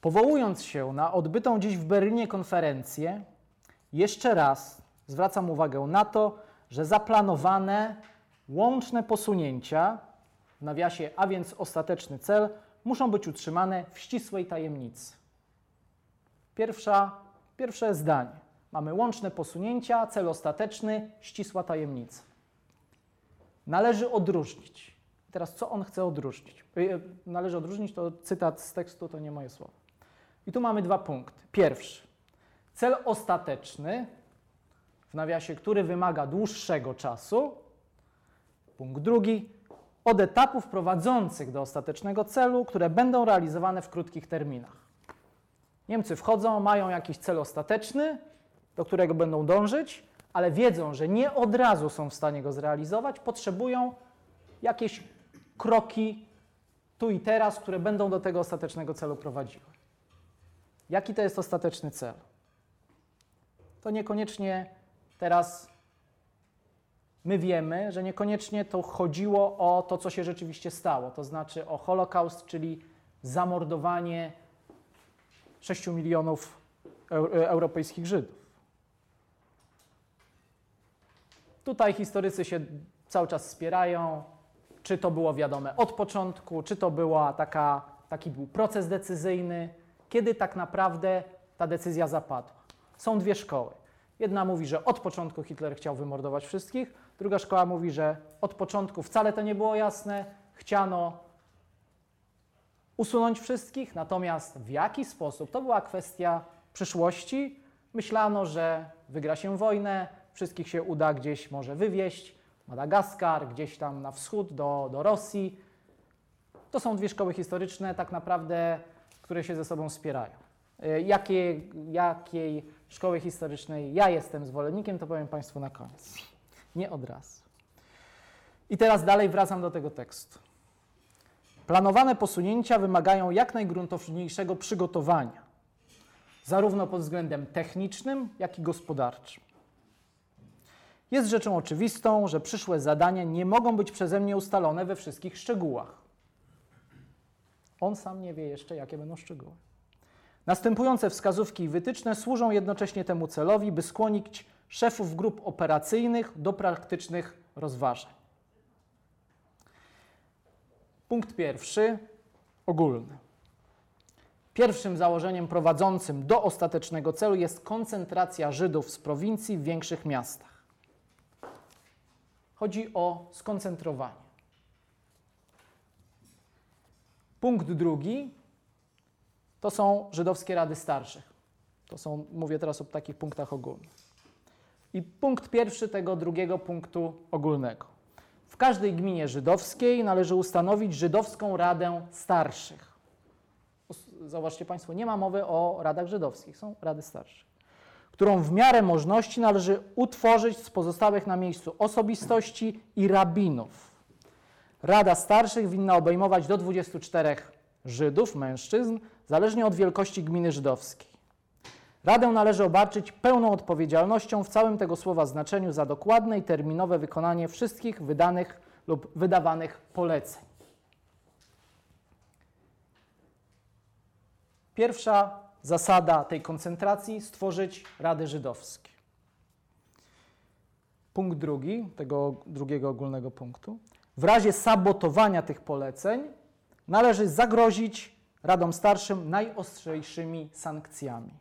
Powołując się na odbytą dziś w Berlinie konferencję, jeszcze raz zwracam uwagę na to, że zaplanowane łączne posunięcia, w nawiasie, a więc ostateczny cel, muszą być utrzymane w ścisłej tajemnicy. Pierwsza, pierwsze zdanie. Mamy łączne posunięcia, cel ostateczny, ścisła tajemnica. Należy odróżnić. Teraz co on chce odróżnić? Y, należy odróżnić, to cytat z tekstu, to nie moje słowa. I tu mamy dwa punkty. Pierwszy. Cel ostateczny, w nawiasie, który wymaga dłuższego czasu. Punkt drugi. Od etapów prowadzących do ostatecznego celu, które będą realizowane w krótkich terminach. Niemcy wchodzą, mają jakiś cel ostateczny, do którego będą dążyć, ale wiedzą, że nie od razu są w stanie go zrealizować, potrzebują jakieś kroki tu i teraz, które będą do tego ostatecznego celu prowadziły. Jaki to jest ostateczny cel? To niekoniecznie teraz my wiemy, że niekoniecznie to chodziło o to, co się rzeczywiście stało, to znaczy o Holokaust, czyli zamordowanie 6 milionów europejskich Żydów. Tutaj historycy się cały czas spierają, czy to było wiadome od początku, czy to była taka, taki był proces decyzyjny, kiedy tak naprawdę ta decyzja zapadła. Są dwie szkoły. Jedna mówi, że od początku Hitler chciał wymordować wszystkich, druga szkoła mówi, że od początku wcale to nie było jasne, chciano usunąć wszystkich, natomiast w jaki sposób to była kwestia przyszłości. Myślano, że wygra się wojnę, wszystkich się uda gdzieś może wywieźć, Madagaskar, gdzieś tam na wschód do, do Rosji. To są dwie szkoły historyczne, tak naprawdę, które się ze sobą wspierają. E, jakiej, jakiej szkoły historycznej ja jestem zwolennikiem, to powiem Państwu na koniec. Nie od razu. I teraz dalej wracam do tego tekstu. Planowane posunięcia wymagają jak najgruntowniejszego przygotowania, zarówno pod względem technicznym, jak i gospodarczym. Jest rzeczą oczywistą, że przyszłe zadania nie mogą być przeze mnie ustalone we wszystkich szczegółach. On sam nie wie jeszcze, jakie będą szczegóły. Następujące wskazówki i wytyczne służą jednocześnie temu celowi, by skłonić szefów grup operacyjnych do praktycznych rozważań. Punkt pierwszy, ogólny. Pierwszym założeniem prowadzącym do ostatecznego celu jest koncentracja Żydów z prowincji w większych miastach. Chodzi o skoncentrowanie. Punkt drugi to są żydowskie rady starszych. To są, mówię teraz o takich punktach ogólnych. I punkt pierwszy tego drugiego punktu ogólnego. W każdej gminie żydowskiej należy ustanowić żydowską radę starszych. Zauważcie Państwo, nie ma mowy o radach żydowskich, są rady starsze którą w miarę możliwości należy utworzyć z pozostałych na miejscu osobistości i rabinów. Rada starszych winna obejmować do 24 Żydów, mężczyzn, zależnie od wielkości gminy żydowskiej. Radę należy obarczyć pełną odpowiedzialnością w całym tego słowa znaczeniu za dokładne i terminowe wykonanie wszystkich wydanych lub wydawanych poleceń. Pierwsza zasada tej koncentracji stworzyć rady żydowskie. Punkt drugi, tego drugiego ogólnego punktu. W razie sabotowania tych poleceń należy zagrozić radom starszym najostrzejszymi sankcjami.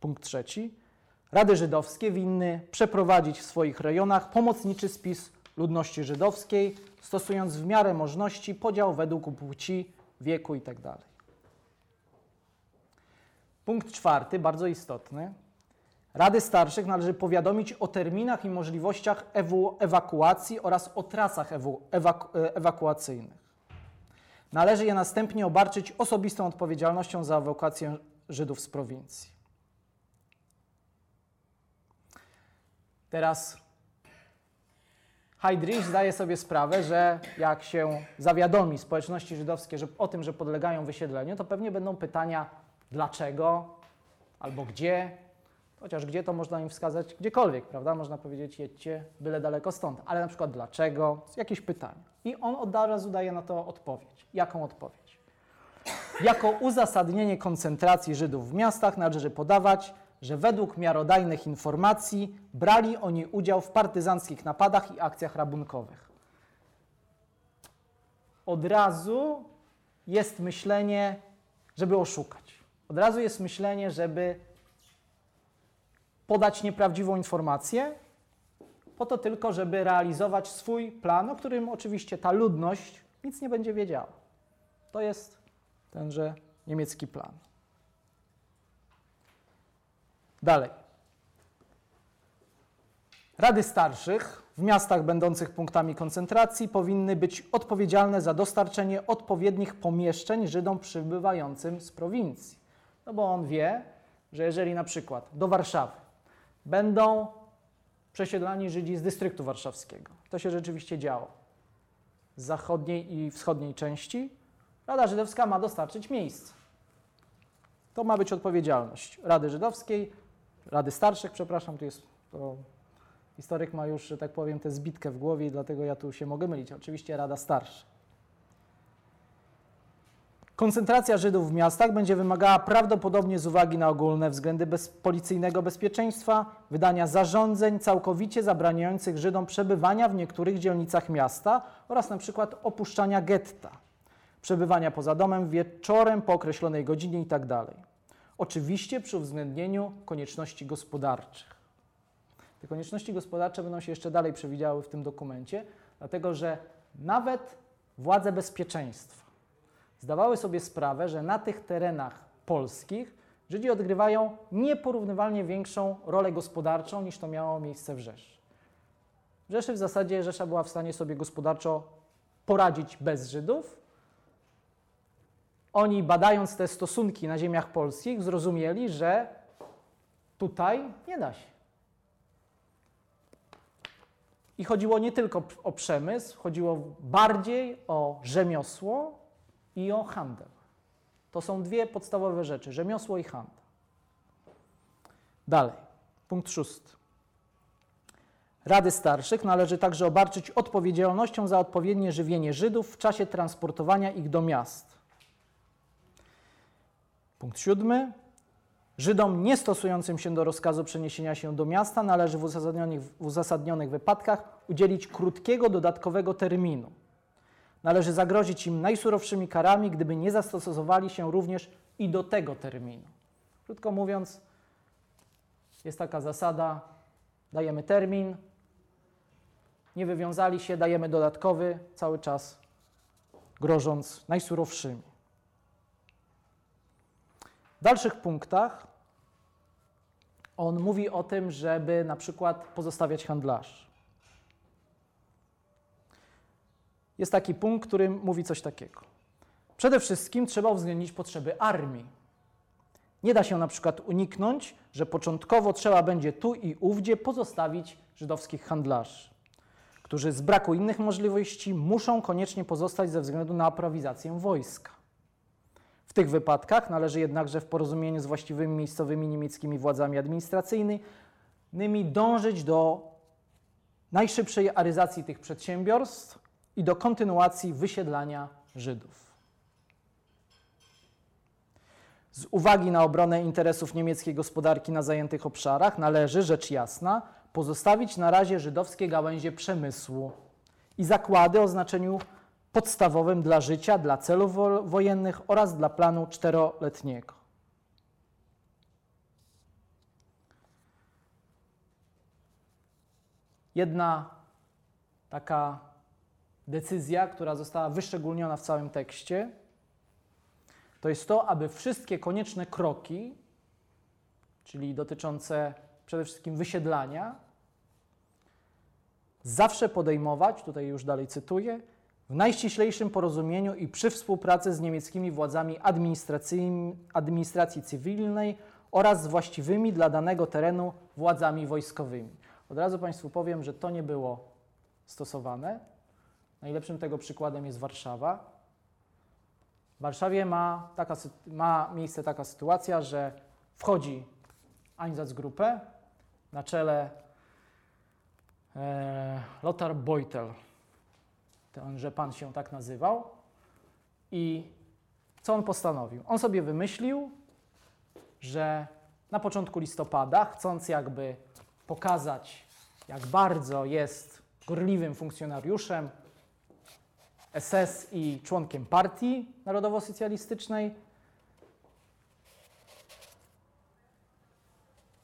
Punkt trzeci. Rady żydowskie winny przeprowadzić w swoich rejonach pomocniczy spis ludności żydowskiej, stosując w miarę możliwości podział według płci, wieku itd. Tak Punkt czwarty, bardzo istotny. Rady starszych należy powiadomić o terminach i możliwościach ewakuacji oraz o trasach ewaku e, ewakuacyjnych. Należy je następnie obarczyć osobistą odpowiedzialnością za ewakuację Żydów z prowincji. Teraz Heydrich zdaje sobie sprawę, że jak się zawiadomi społeczności żydowskie że, o tym, że podlegają wysiedleniu, to pewnie będą pytania, dlaczego albo gdzie. Chociaż gdzie to można im wskazać gdziekolwiek, prawda? Można powiedzieć, jedźcie byle daleko stąd. Ale na przykład dlaczego? Jakieś pytanie. I on od razu daje na to odpowiedź. Jaką odpowiedź? Jako uzasadnienie koncentracji Żydów w miastach należy podawać, że według miarodajnych informacji brali oni udział w partyzanckich napadach i akcjach rabunkowych. Od razu jest myślenie, żeby oszukać. Od razu jest myślenie, żeby podać nieprawdziwą informację, po to tylko, żeby realizować swój plan, o którym oczywiście ta ludność nic nie będzie wiedziała. To jest tenże niemiecki plan. Dalej. Rady starszych w miastach będących punktami koncentracji powinny być odpowiedzialne za dostarczenie odpowiednich pomieszczeń Żydom przybywającym z prowincji. No bo on wie, że jeżeli na przykład do Warszawy będą przesiedlani Żydzi z dystryktu warszawskiego, to się rzeczywiście działo, z zachodniej i wschodniej części, Rada Żydowska ma dostarczyć miejsce. To ma być odpowiedzialność Rady Żydowskiej, Rady Starszych, przepraszam, tu jest to historyk ma już, że tak powiem, tę zbitkę w głowie dlatego ja tu się mogę mylić. Oczywiście Rada Starsza. Koncentracja Żydów w miastach będzie wymagała prawdopodobnie z uwagi na ogólne względy bez policyjnego bezpieczeństwa wydania zarządzeń całkowicie zabraniających Żydom przebywania w niektórych dzielnicach miasta oraz na przykład opuszczania getta, przebywania poza domem wieczorem po określonej godzinie itd. Oczywiście przy uwzględnieniu konieczności gospodarczych. Te konieczności gospodarcze będą się jeszcze dalej przewidziały w tym dokumencie, dlatego że nawet władze bezpieczeństwa zdawały sobie sprawę, że na tych terenach polskich Żydzi odgrywają nieporównywalnie większą rolę gospodarczą niż to miało miejsce w Rzeszy. W Rzeszy w zasadzie Rzesza była w stanie sobie gospodarczo poradzić bez Żydów. Oni badając te stosunki na ziemiach polskich zrozumieli, że tutaj nie da się. I chodziło nie tylko o przemysł, chodziło bardziej o rzemiosło i o handel. To są dwie podstawowe rzeczy: rzemiosło i handel. Dalej, punkt szósty. Rady Starszych należy także obarczyć odpowiedzialnością za odpowiednie żywienie Żydów w czasie transportowania ich do miast. Punkt siódmy. Żydom nie stosującym się do rozkazu przeniesienia się do miasta należy w uzasadnionych, w uzasadnionych wypadkach udzielić krótkiego dodatkowego terminu. Należy zagrozić im najsurowszymi karami, gdyby nie zastosowali się również i do tego terminu. Krótko mówiąc, jest taka zasada: dajemy termin, nie wywiązali się, dajemy dodatkowy, cały czas grożąc najsurowszymi. W dalszych punktach on mówi o tym, żeby na przykład pozostawiać handlarzy. Jest taki punkt, który mówi coś takiego. Przede wszystkim trzeba uwzględnić potrzeby armii. Nie da się na przykład uniknąć, że początkowo trzeba będzie tu i ówdzie pozostawić żydowskich handlarzy, którzy z braku innych możliwości muszą koniecznie pozostać ze względu na aprowizację wojska. W tych wypadkach należy jednakże w porozumieniu z właściwymi miejscowymi niemieckimi władzami administracyjnymi dążyć do najszybszej aryzacji tych przedsiębiorstw i do kontynuacji wysiedlania Żydów. Z uwagi na obronę interesów niemieckiej gospodarki na zajętych obszarach należy, rzecz jasna, pozostawić na razie żydowskie gałęzie przemysłu i zakłady o znaczeniu podstawowym dla życia, dla celów wojennych oraz dla planu czteroletniego. Jedna taka decyzja, która została wyszczególniona w całym tekście, to jest to, aby wszystkie konieczne kroki, czyli dotyczące przede wszystkim wysiedlania, zawsze podejmować, tutaj już dalej cytuję, w najściślejszym porozumieniu i przy współpracy z niemieckimi władzami administracji cywilnej oraz z właściwymi dla danego terenu władzami wojskowymi. Od razu Państwu powiem, że to nie było stosowane. Najlepszym tego przykładem jest Warszawa. W Warszawie ma, taka, ma miejsce taka sytuacja, że wchodzi Einsatzgruppe na czele e, Lothar Beutel, tenże pan się tak nazywał i co on postanowił? On sobie wymyślił, że na początku listopada, chcąc jakby pokazać, jak bardzo jest gorliwym funkcjonariuszem SS i członkiem partii narodowo-socjalistycznej,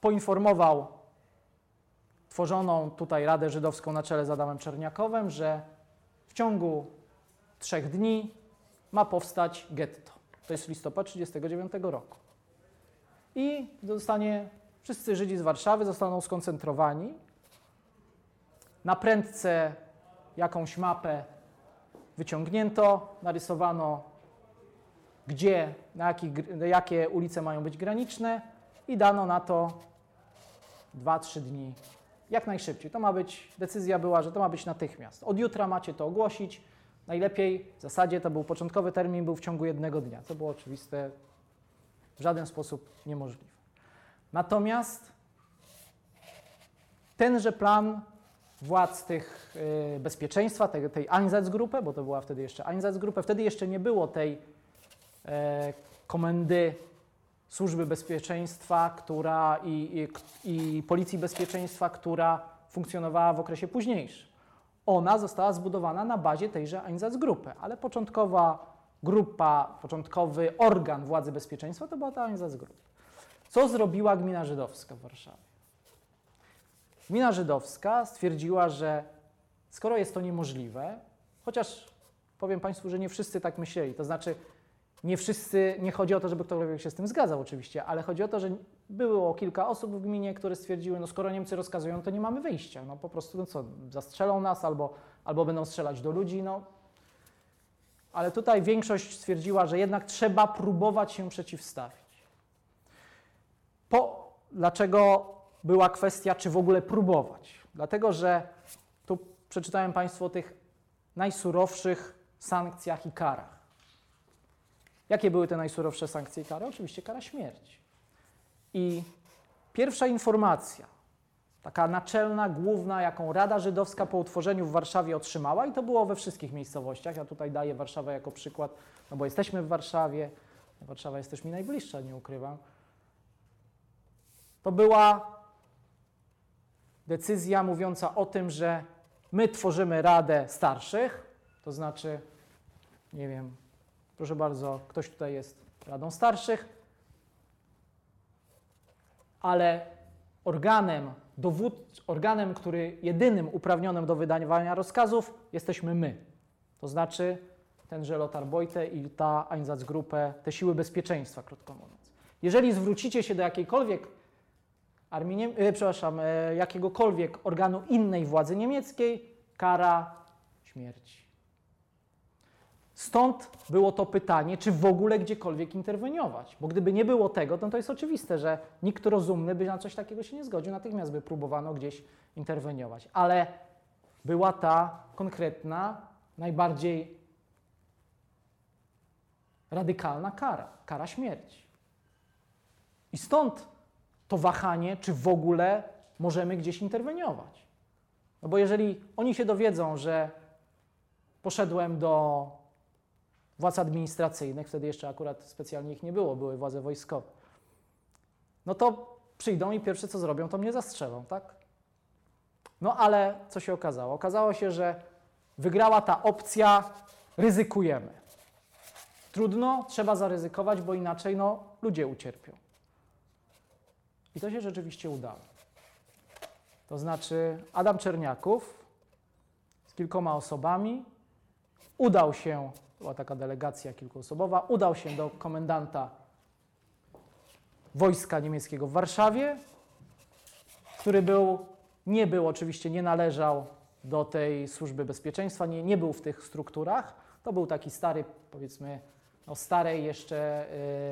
poinformował tworzoną tutaj Radę Żydowską na czele z Adamem Czerniakowem, że w ciągu trzech dni ma powstać getto. To jest listopad 1939 roku. I zostanie, wszyscy Żydzi z Warszawy zostaną skoncentrowani. Na prędce jakąś mapę wyciągnięto, narysowano, gdzie, na jakich, jakie ulice mają być graniczne i dano na to 2-3 dni. Jak najszybciej. To ma być, decyzja była, że to ma być natychmiast. Od jutra macie to ogłosić. Najlepiej, w zasadzie to był początkowy termin, był w ciągu jednego dnia, co było oczywiste w żaden sposób niemożliwe. Natomiast tenże plan władz tych y, bezpieczeństwa, tej, tej Einsatzgruppe, bo to była wtedy jeszcze Einsatzgruppe, wtedy jeszcze nie było tej e, komendy Służby Bezpieczeństwa która i, i, i Policji Bezpieczeństwa, która funkcjonowała w okresie późniejszym. Ona została zbudowana na bazie tejże Einsatzgruppe, ale początkowa grupa, początkowy organ władzy bezpieczeństwa to była ta Einsatzgruppe. Co zrobiła gmina żydowska w Warszawie? Gmina żydowska stwierdziła, że skoro jest to niemożliwe, chociaż powiem Państwu, że nie wszyscy tak myśleli, to znaczy nie wszyscy, nie chodzi o to, żeby ktokolwiek się z tym zgadzał oczywiście, ale chodzi o to, że było kilka osób w gminie, które stwierdziły, no skoro Niemcy rozkazują, to nie mamy wyjścia, no po prostu, no co, zastrzelą nas albo, albo będą strzelać do ludzi, no. Ale tutaj większość stwierdziła, że jednak trzeba próbować się przeciwstawić. Po, dlaczego była kwestia, czy w ogóle próbować? Dlatego, że tu przeczytałem Państwu o tych najsurowszych sankcjach i karach. Jakie były te najsurowsze sankcje i kary? Oczywiście kara śmierci. I pierwsza informacja, taka naczelna, główna, jaką Rada Żydowska po utworzeniu w Warszawie otrzymała, i to było we wszystkich miejscowościach. Ja tutaj daję Warszawę jako przykład, no bo jesteśmy w Warszawie, Warszawa jest też mi najbliższa, nie ukrywam. To była decyzja mówiąca o tym, że my tworzymy Radę Starszych, to znaczy, nie wiem, Proszę bardzo, ktoś tutaj jest Radą Starszych, ale organem, dowód, organem, który jedynym uprawnionym do wydawania rozkazów jesteśmy my. To znaczy tenże Lothar Bojte i ta Einsatzgruppe, te siły bezpieczeństwa, krótko mówiąc. Jeżeli zwrócicie się do jakiejkolwiek armii, e, przepraszam, e, jakiegokolwiek organu innej władzy niemieckiej, kara śmierci. Stąd było to pytanie, czy w ogóle gdziekolwiek interweniować. Bo gdyby nie było tego, to, to jest oczywiste, że nikt rozumny by na coś takiego się nie zgodził. Natychmiast by próbowano gdzieś interweniować. Ale była ta konkretna, najbardziej radykalna kara kara śmierci. I stąd to wahanie, czy w ogóle możemy gdzieś interweniować. No bo jeżeli oni się dowiedzą, że poszedłem do władz administracyjnych, wtedy jeszcze akurat specjalnie ich nie było, były władze wojskowe, no to przyjdą i pierwsze co zrobią, to mnie zastrzelą, tak? No ale co się okazało? Okazało się, że wygrała ta opcja ryzykujemy. Trudno, trzeba zaryzykować, bo inaczej no, ludzie ucierpią. I to się rzeczywiście udało. To znaczy Adam Czerniaków z kilkoma osobami udał się była taka delegacja kilkuosobowa, udał się do komendanta wojska niemieckiego w Warszawie, który był, nie był oczywiście, nie należał do tej służby bezpieczeństwa, nie, nie był w tych strukturach. To był taki stary, powiedzmy, no starej jeszcze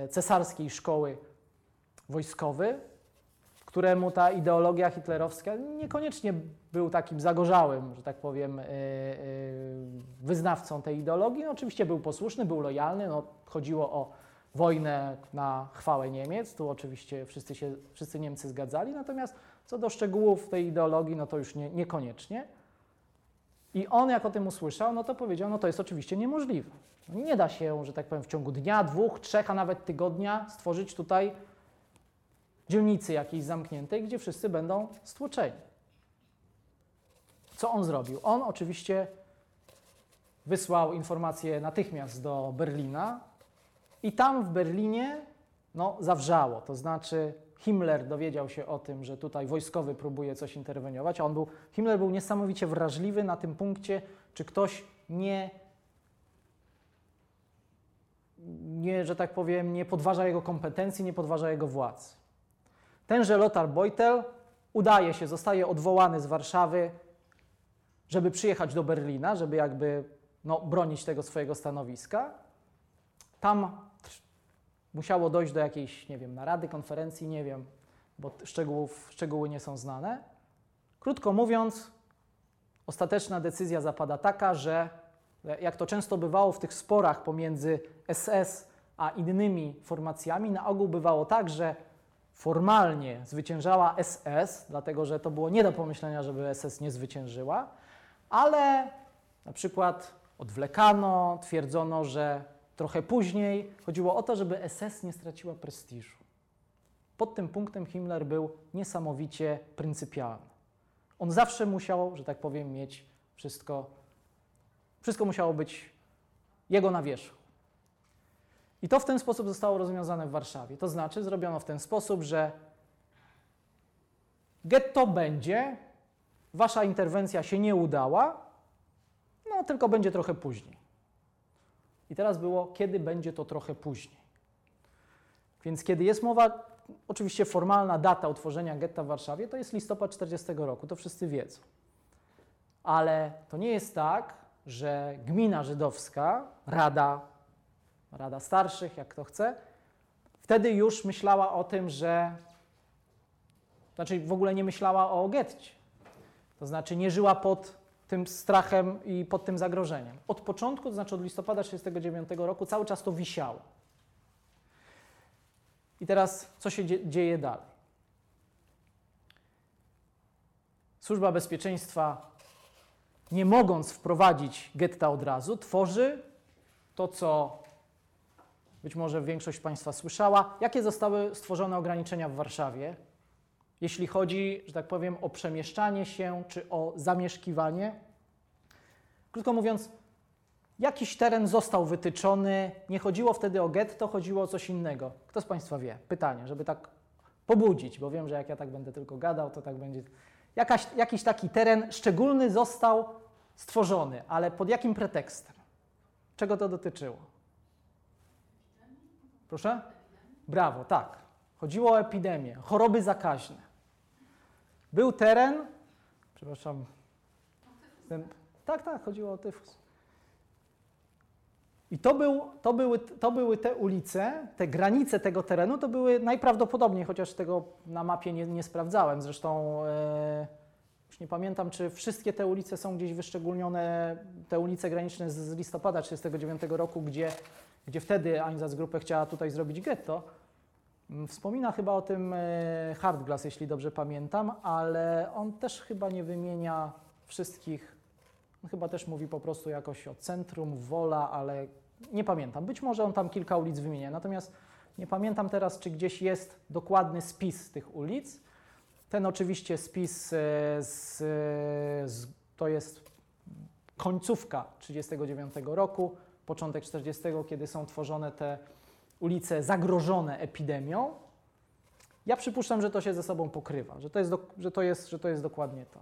y, cesarskiej szkoły wojskowy, któremu ta ideologia hitlerowska niekoniecznie był takim zagorzałym, że tak powiem, e, e, wyznawcą tej ideologii. No, oczywiście był posłuszny, był lojalny, no, chodziło o wojnę na chwałę Niemiec, tu oczywiście wszyscy, się, wszyscy Niemcy zgadzali, natomiast co do szczegółów tej ideologii, no to już nie, niekoniecznie. I on, jak o tym usłyszał, no to powiedział, no to jest oczywiście niemożliwe. No nie da się, że tak powiem, w ciągu dnia, dwóch, trzech, a nawet tygodnia stworzyć tutaj dzielnicy jakiejś zamkniętej, gdzie wszyscy będą stłoczeni. Co on zrobił? On oczywiście wysłał informację natychmiast do Berlina i tam w Berlinie no, zawrzało. To znaczy Himmler dowiedział się o tym, że tutaj wojskowy próbuje coś interweniować, a on był, Himmler był niesamowicie wrażliwy na tym punkcie, czy ktoś nie, nie, że tak powiem, nie podważa jego kompetencji, nie podważa jego władzy. Tenże Lothar Beutel udaje się, zostaje odwołany z Warszawy, żeby przyjechać do Berlina, żeby jakby no, bronić tego swojego stanowiska. Tam musiało dojść do jakiejś, nie wiem, narady, konferencji, nie wiem, bo szczegółów, szczegóły nie są znane. Krótko mówiąc, ostateczna decyzja zapada taka, że jak to często bywało w tych sporach pomiędzy SS a innymi formacjami, na ogół bywało tak, że formalnie zwyciężała SS, dlatego że to było nie do pomyślenia, żeby SS nie zwyciężyła, ale na przykład odwlekano, twierdzono, że trochę później chodziło o to, żeby SS nie straciła prestiżu. Pod tym punktem Himmler był niesamowicie pryncypialny. On zawsze musiał, że tak powiem, mieć wszystko, wszystko musiało być jego na wierzchu. I to w ten sposób zostało rozwiązane w Warszawie. To znaczy, zrobiono w ten sposób, że getto będzie, wasza interwencja się nie udała, no tylko będzie trochę później. I teraz było, kiedy będzie to trochę później. Więc kiedy jest mowa, oczywiście formalna data utworzenia getta w Warszawie, to jest listopad 40 roku, to wszyscy wiedzą. Ale to nie jest tak, że gmina żydowska, rada, rada starszych, jak to chce, wtedy już myślała o tym, że, znaczy w ogóle nie myślała o getcie. To znaczy nie żyła pod tym strachem i pod tym zagrożeniem. Od początku, to znaczy od listopada 1939 roku, cały czas to wisiało. I teraz, co się dzieje dalej? Służba Bezpieczeństwa, nie mogąc wprowadzić getta od razu, tworzy to, co być może większość Państwa słyszała, jakie zostały stworzone ograniczenia w Warszawie jeśli chodzi, że tak powiem, o przemieszczanie się czy o zamieszkiwanie. Krótko mówiąc, jakiś teren został wytyczony, nie chodziło wtedy o getto, chodziło o coś innego. Kto z Państwa wie? Pytanie, żeby tak pobudzić, bo wiem, że jak ja tak będę tylko gadał, to tak będzie. Jakaś, jakiś taki teren szczególny został stworzony, ale pod jakim pretekstem? Czego to dotyczyło? Proszę? Brawo, tak. Chodziło o epidemię, choroby zakaźne. Był teren, przepraszam, ten, tak, tak, chodziło o tyfus. I to, był, to, były, to były te ulice, te granice tego terenu, to były najprawdopodobniej, chociaż tego na mapie nie, nie sprawdzałem, zresztą e, już nie pamiętam, czy wszystkie te ulice są gdzieś wyszczególnione, te ulice graniczne z, z listopada 1939 roku, gdzie, gdzie wtedy Einsatzgruppe chciała tutaj zrobić getto, Mm, wspomina chyba o tym e, Hardglass, jeśli dobrze pamiętam, ale on też chyba nie wymienia wszystkich. On chyba też mówi po prostu jakoś o centrum, wola, ale nie pamiętam. Być może on tam kilka ulic wymienia, natomiast nie pamiętam teraz, czy gdzieś jest dokładny spis tych ulic. Ten oczywiście spis e, z, z, to jest końcówka 1939 roku, początek 40, kiedy są tworzone te ulice zagrożone epidemią, ja przypuszczam, że to się ze sobą pokrywa, że to jest, do, że to jest, że to jest dokładnie to.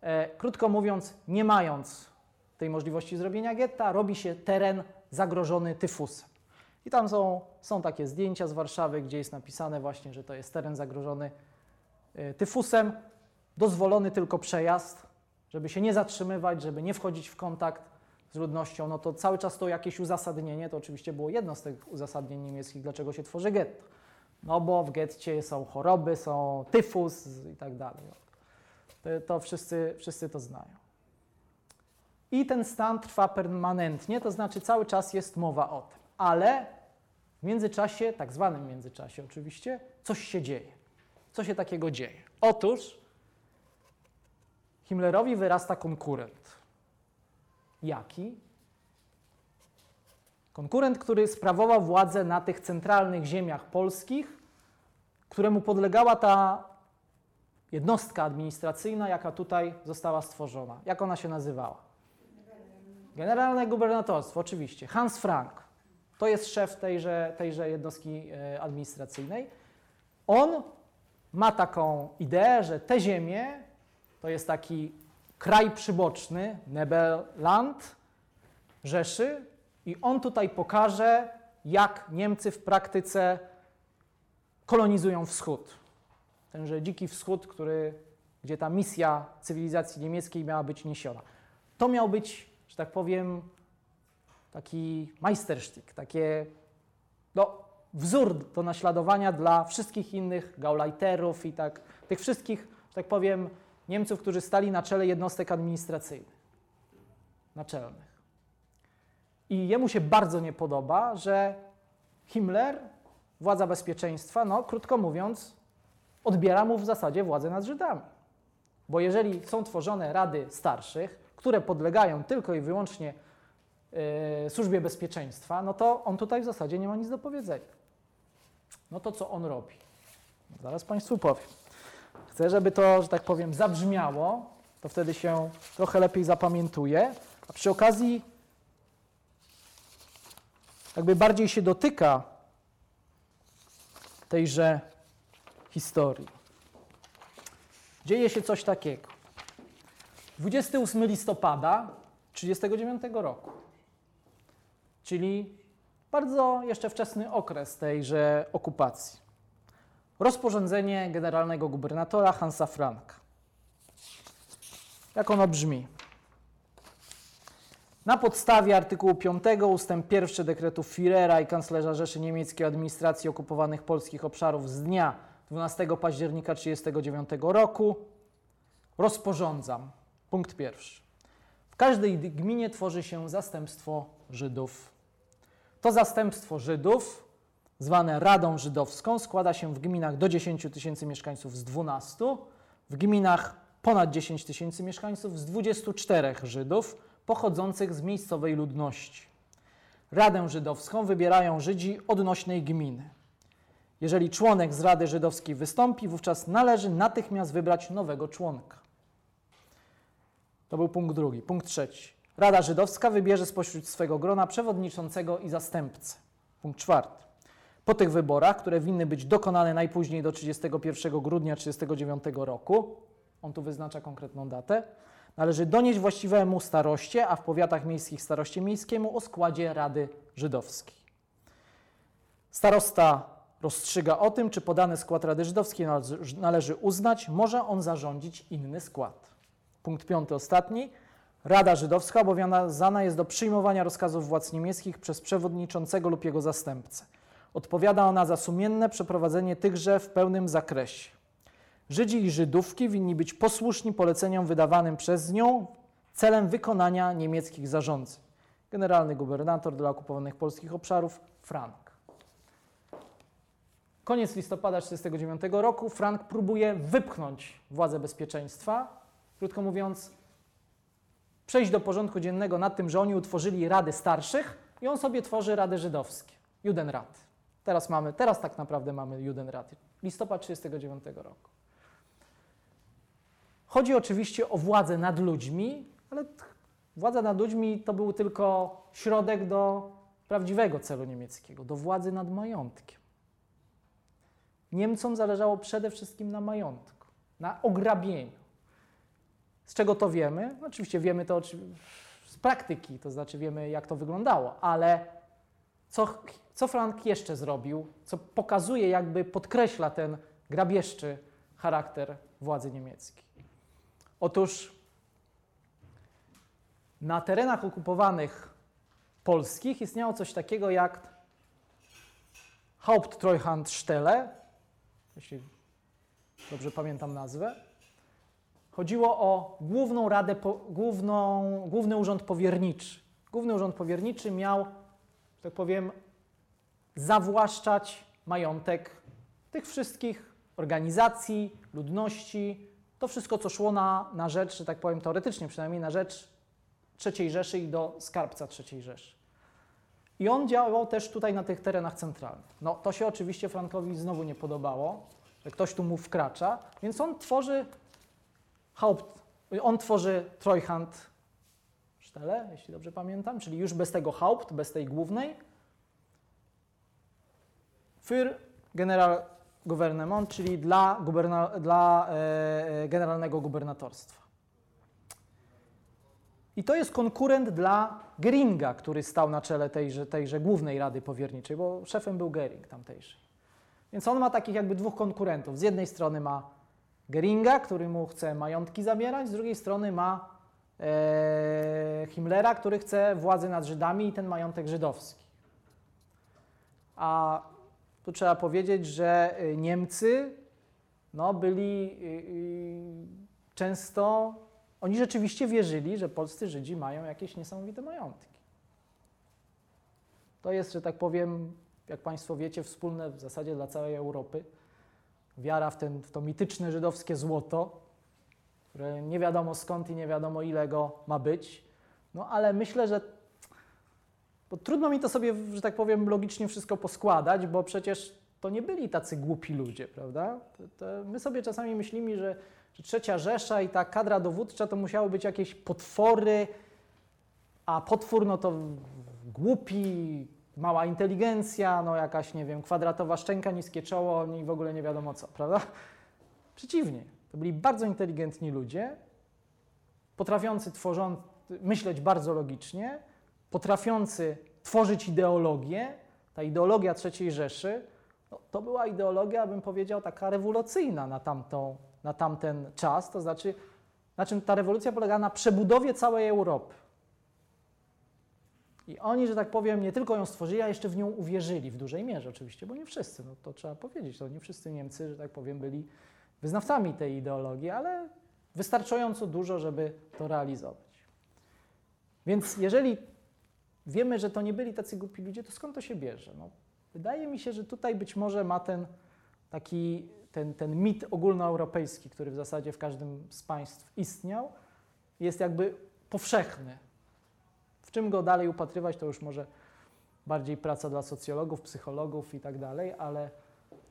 E, krótko mówiąc, nie mając tej możliwości zrobienia getta, robi się teren zagrożony tyfusem. I tam są, są takie zdjęcia z Warszawy, gdzie jest napisane właśnie, że to jest teren zagrożony e, tyfusem, dozwolony tylko przejazd, żeby się nie zatrzymywać, żeby nie wchodzić w kontakt z ludnością, no to cały czas to jakieś uzasadnienie, to oczywiście było jedno z tych uzasadnień niemieckich, dlaczego się tworzy getto. No bo w getcie są choroby, są tyfus i tak dalej. To, wszyscy, wszyscy to znają. I ten stan trwa permanentnie, to znaczy cały czas jest mowa o tym. Ale w międzyczasie, tak zwanym międzyczasie oczywiście, coś się dzieje. Co się takiego dzieje? Otóż Himmlerowi wyrasta konkurent. Jaki? Konkurent, który sprawował władzę na tych centralnych ziemiach polskich, któremu podlegała ta jednostka administracyjna, jaka tutaj została stworzona. Jak ona się nazywała? Generalne gubernatorstwo, oczywiście. Hans Frank. To jest szef tejże, tejże jednostki e, administracyjnej. On ma taką ideę, że te ziemie to jest taki kraj przyboczny, Nebelland, Rzeszy, i on tutaj pokaże, jak Niemcy w praktyce kolonizują wschód. Tenże dziki wschód, który, gdzie ta misja cywilizacji niemieckiej miała być niesiona. To miał być, że tak powiem, taki majstersztyk, takie no, wzór do naśladowania dla wszystkich innych Gauleiterów i tak, tych wszystkich, że tak powiem, Niemców, którzy stali na czele jednostek administracyjnych, naczelnych. I jemu się bardzo nie podoba, że Himmler, władza bezpieczeństwa, no krótko mówiąc, odbiera mu w zasadzie władzę nad Żydami. Bo jeżeli są tworzone rady starszych, które podlegają tylko i wyłącznie yy, służbie bezpieczeństwa, no to on tutaj w zasadzie nie ma nic do powiedzenia. No to co on robi? Zaraz Państwu powiem. Chcę, żeby to, że tak powiem, zabrzmiało, to wtedy się trochę lepiej zapamiętuje. A przy okazji jakby bardziej się dotyka tejże historii. Dzieje się coś takiego. 28 listopada 1939 roku, czyli bardzo jeszcze wczesny okres tejże okupacji. Rozporządzenie generalnego gubernatora Hansa Franka. Jak ono brzmi? Na podstawie artykułu 5 ustęp 1 dekretu Führera i kanclerza Rzeszy Niemieckiej Administracji Okupowanych Polskich Obszarów z dnia 12 października 1939 roku rozporządzam. Punkt pierwszy. W każdej gminie tworzy się zastępstwo Żydów. To zastępstwo Żydów, zwane Radą Żydowską, składa się w gminach do 10 tysięcy mieszkańców z 12, w gminach ponad 10 tysięcy mieszkańców z 24 Żydów pochodzących z miejscowej ludności. Radę Żydowską wybierają Żydzi odnośnej gminy. Jeżeli członek z Rady Żydowskiej wystąpi, wówczas należy natychmiast wybrać nowego członka. To był punkt drugi. Punkt trzeci. Rada Żydowska wybierze spośród swego grona przewodniczącego i zastępcę. Punkt czwarty. Po tych wyborach, które winny być dokonane najpóźniej do 31 grudnia 1939 roku, on tu wyznacza konkretną datę, należy donieść właściwemu staroście, a w powiatach miejskich staroście miejskiemu o składzie Rady Żydowskiej. Starosta rozstrzyga o tym, czy podany skład Rady Żydowskiej należy uznać, może on zarządzić inny skład. Punkt piąty, ostatni. Rada Żydowska obowiązana jest do przyjmowania rozkazów władz niemieckich przez przewodniczącego lub jego zastępcę. Odpowiada ona za sumienne przeprowadzenie tychże w pełnym zakresie. Żydzi i Żydówki winni być posłuszni poleceniom wydawanym przez nią celem wykonania niemieckich zarządzeń. Generalny gubernator dla okupowanych polskich obszarów Frank. Koniec listopada 1939 roku Frank próbuje wypchnąć władzę bezpieczeństwa, krótko mówiąc, przejść do porządku dziennego nad tym, że oni utworzyli rady starszych i on sobie tworzy rady żydowskie, Judenrat. Teraz mamy, teraz tak naprawdę mamy Judenrat, listopad 1939 roku. Chodzi oczywiście o władzę nad ludźmi, ale władza nad ludźmi to był tylko środek do prawdziwego celu niemieckiego, do władzy nad majątkiem. Niemcom zależało przede wszystkim na majątku, na ograbieniu. Z czego to wiemy? Oczywiście wiemy to z praktyki, to znaczy wiemy, jak to wyglądało, ale co, co Frank jeszcze zrobił, co pokazuje, jakby podkreśla ten grabieżczy charakter władzy niemieckiej? Otóż na terenach okupowanych polskich istniało coś takiego jak Haupttreuhandstelle, jeśli dobrze pamiętam nazwę. Chodziło o główną radę, główną, główny urząd powierniczy. Główny urząd powierniczy miał, że tak powiem, zawłaszczać majątek tych wszystkich organizacji, ludności, To wszystko, co szło na, na rzecz, że tak powiem teoretycznie przynajmniej, na rzecz III Rzeszy i do skarbca III Rzeszy. I on działał też tutaj na tych terenach centralnych. No to się oczywiście Frankowi znowu nie podobało, że ktoś tu mu wkracza, więc on tworzy Haupt, on tworzy Treuhand Jeśli dobrze pamiętam, czyli już bez tego Haupt, bez tej głównej. Für General Gouvernement, czyli dla, guberna, dla e, generalnego gubernatorstwa. I to jest konkurent dla Geringa, który stał na czele tejże, tejże głównej rady powierniczej, bo szefem był Gering tamtejszy. Więc on ma takich jakby dwóch konkurentów. Z jednej strony ma Geringa, który mu chce majątki zabierać, z drugiej strony ma e, Himmlera, który chce władzy nad Żydami i ten majątek żydowski. A tu trzeba powiedzieć, że y, Niemcy no, byli y, często, oni rzeczywiście wierzyli, że polscy Żydzi mają jakieś niesamowite majątki. To jest, że tak powiem, jak Państwo wiecie, wspólne w zasadzie dla całej Europy. Wiara w, ten, w to mityczne żydowskie złoto, nie wiadomo skąd i nie wiadomo ile go ma być. No ale myślę, że bo trudno mi to sobie, że tak powiem, logicznie wszystko poskładać, bo przecież to nie byli tacy głupi ludzie, prawda? To, to my sobie czasami myślimy, że, że trzecia Rzesza i ta kadra dowódcza to musiały być jakieś potwory, a potwór no to głupi, mała inteligencja, no jakaś, nie wiem, kwadratowa szczęka, niskie czoło i w ogóle nie wiadomo co, prawda? Przeciwnie, to byli bardzo inteligentni ludzie, potrafiący tworzą, myśleć bardzo logicznie, potrafiący tworzyć ideologię, ta ideologia III Rzeszy, no, to była ideologia, bym powiedział, taka rewolucyjna na, tamtą, na tamten czas. To znaczy, na czym ta rewolucja polegała na przebudowie całej Europy. I oni, że tak powiem, nie tylko ją stworzyli, a jeszcze w nią uwierzyli w dużej mierze oczywiście, bo nie wszyscy, no to trzeba powiedzieć, to nie wszyscy Niemcy, że tak powiem, byli wyznawcami tej ideologii, ale wystarczająco dużo, żeby to realizować. Więc jeżeli wiemy, że to nie byli tacy głupi ludzie, to skąd to się bierze? No, wydaje mi się, że tutaj być może ma ten taki ten, ten mit ogólnoeuropejski, który w zasadzie w każdym z państw istniał, jest jakby powszechny. W czym go dalej upatrywać, to już może bardziej praca dla socjologów, psychologów i tak dalej, ale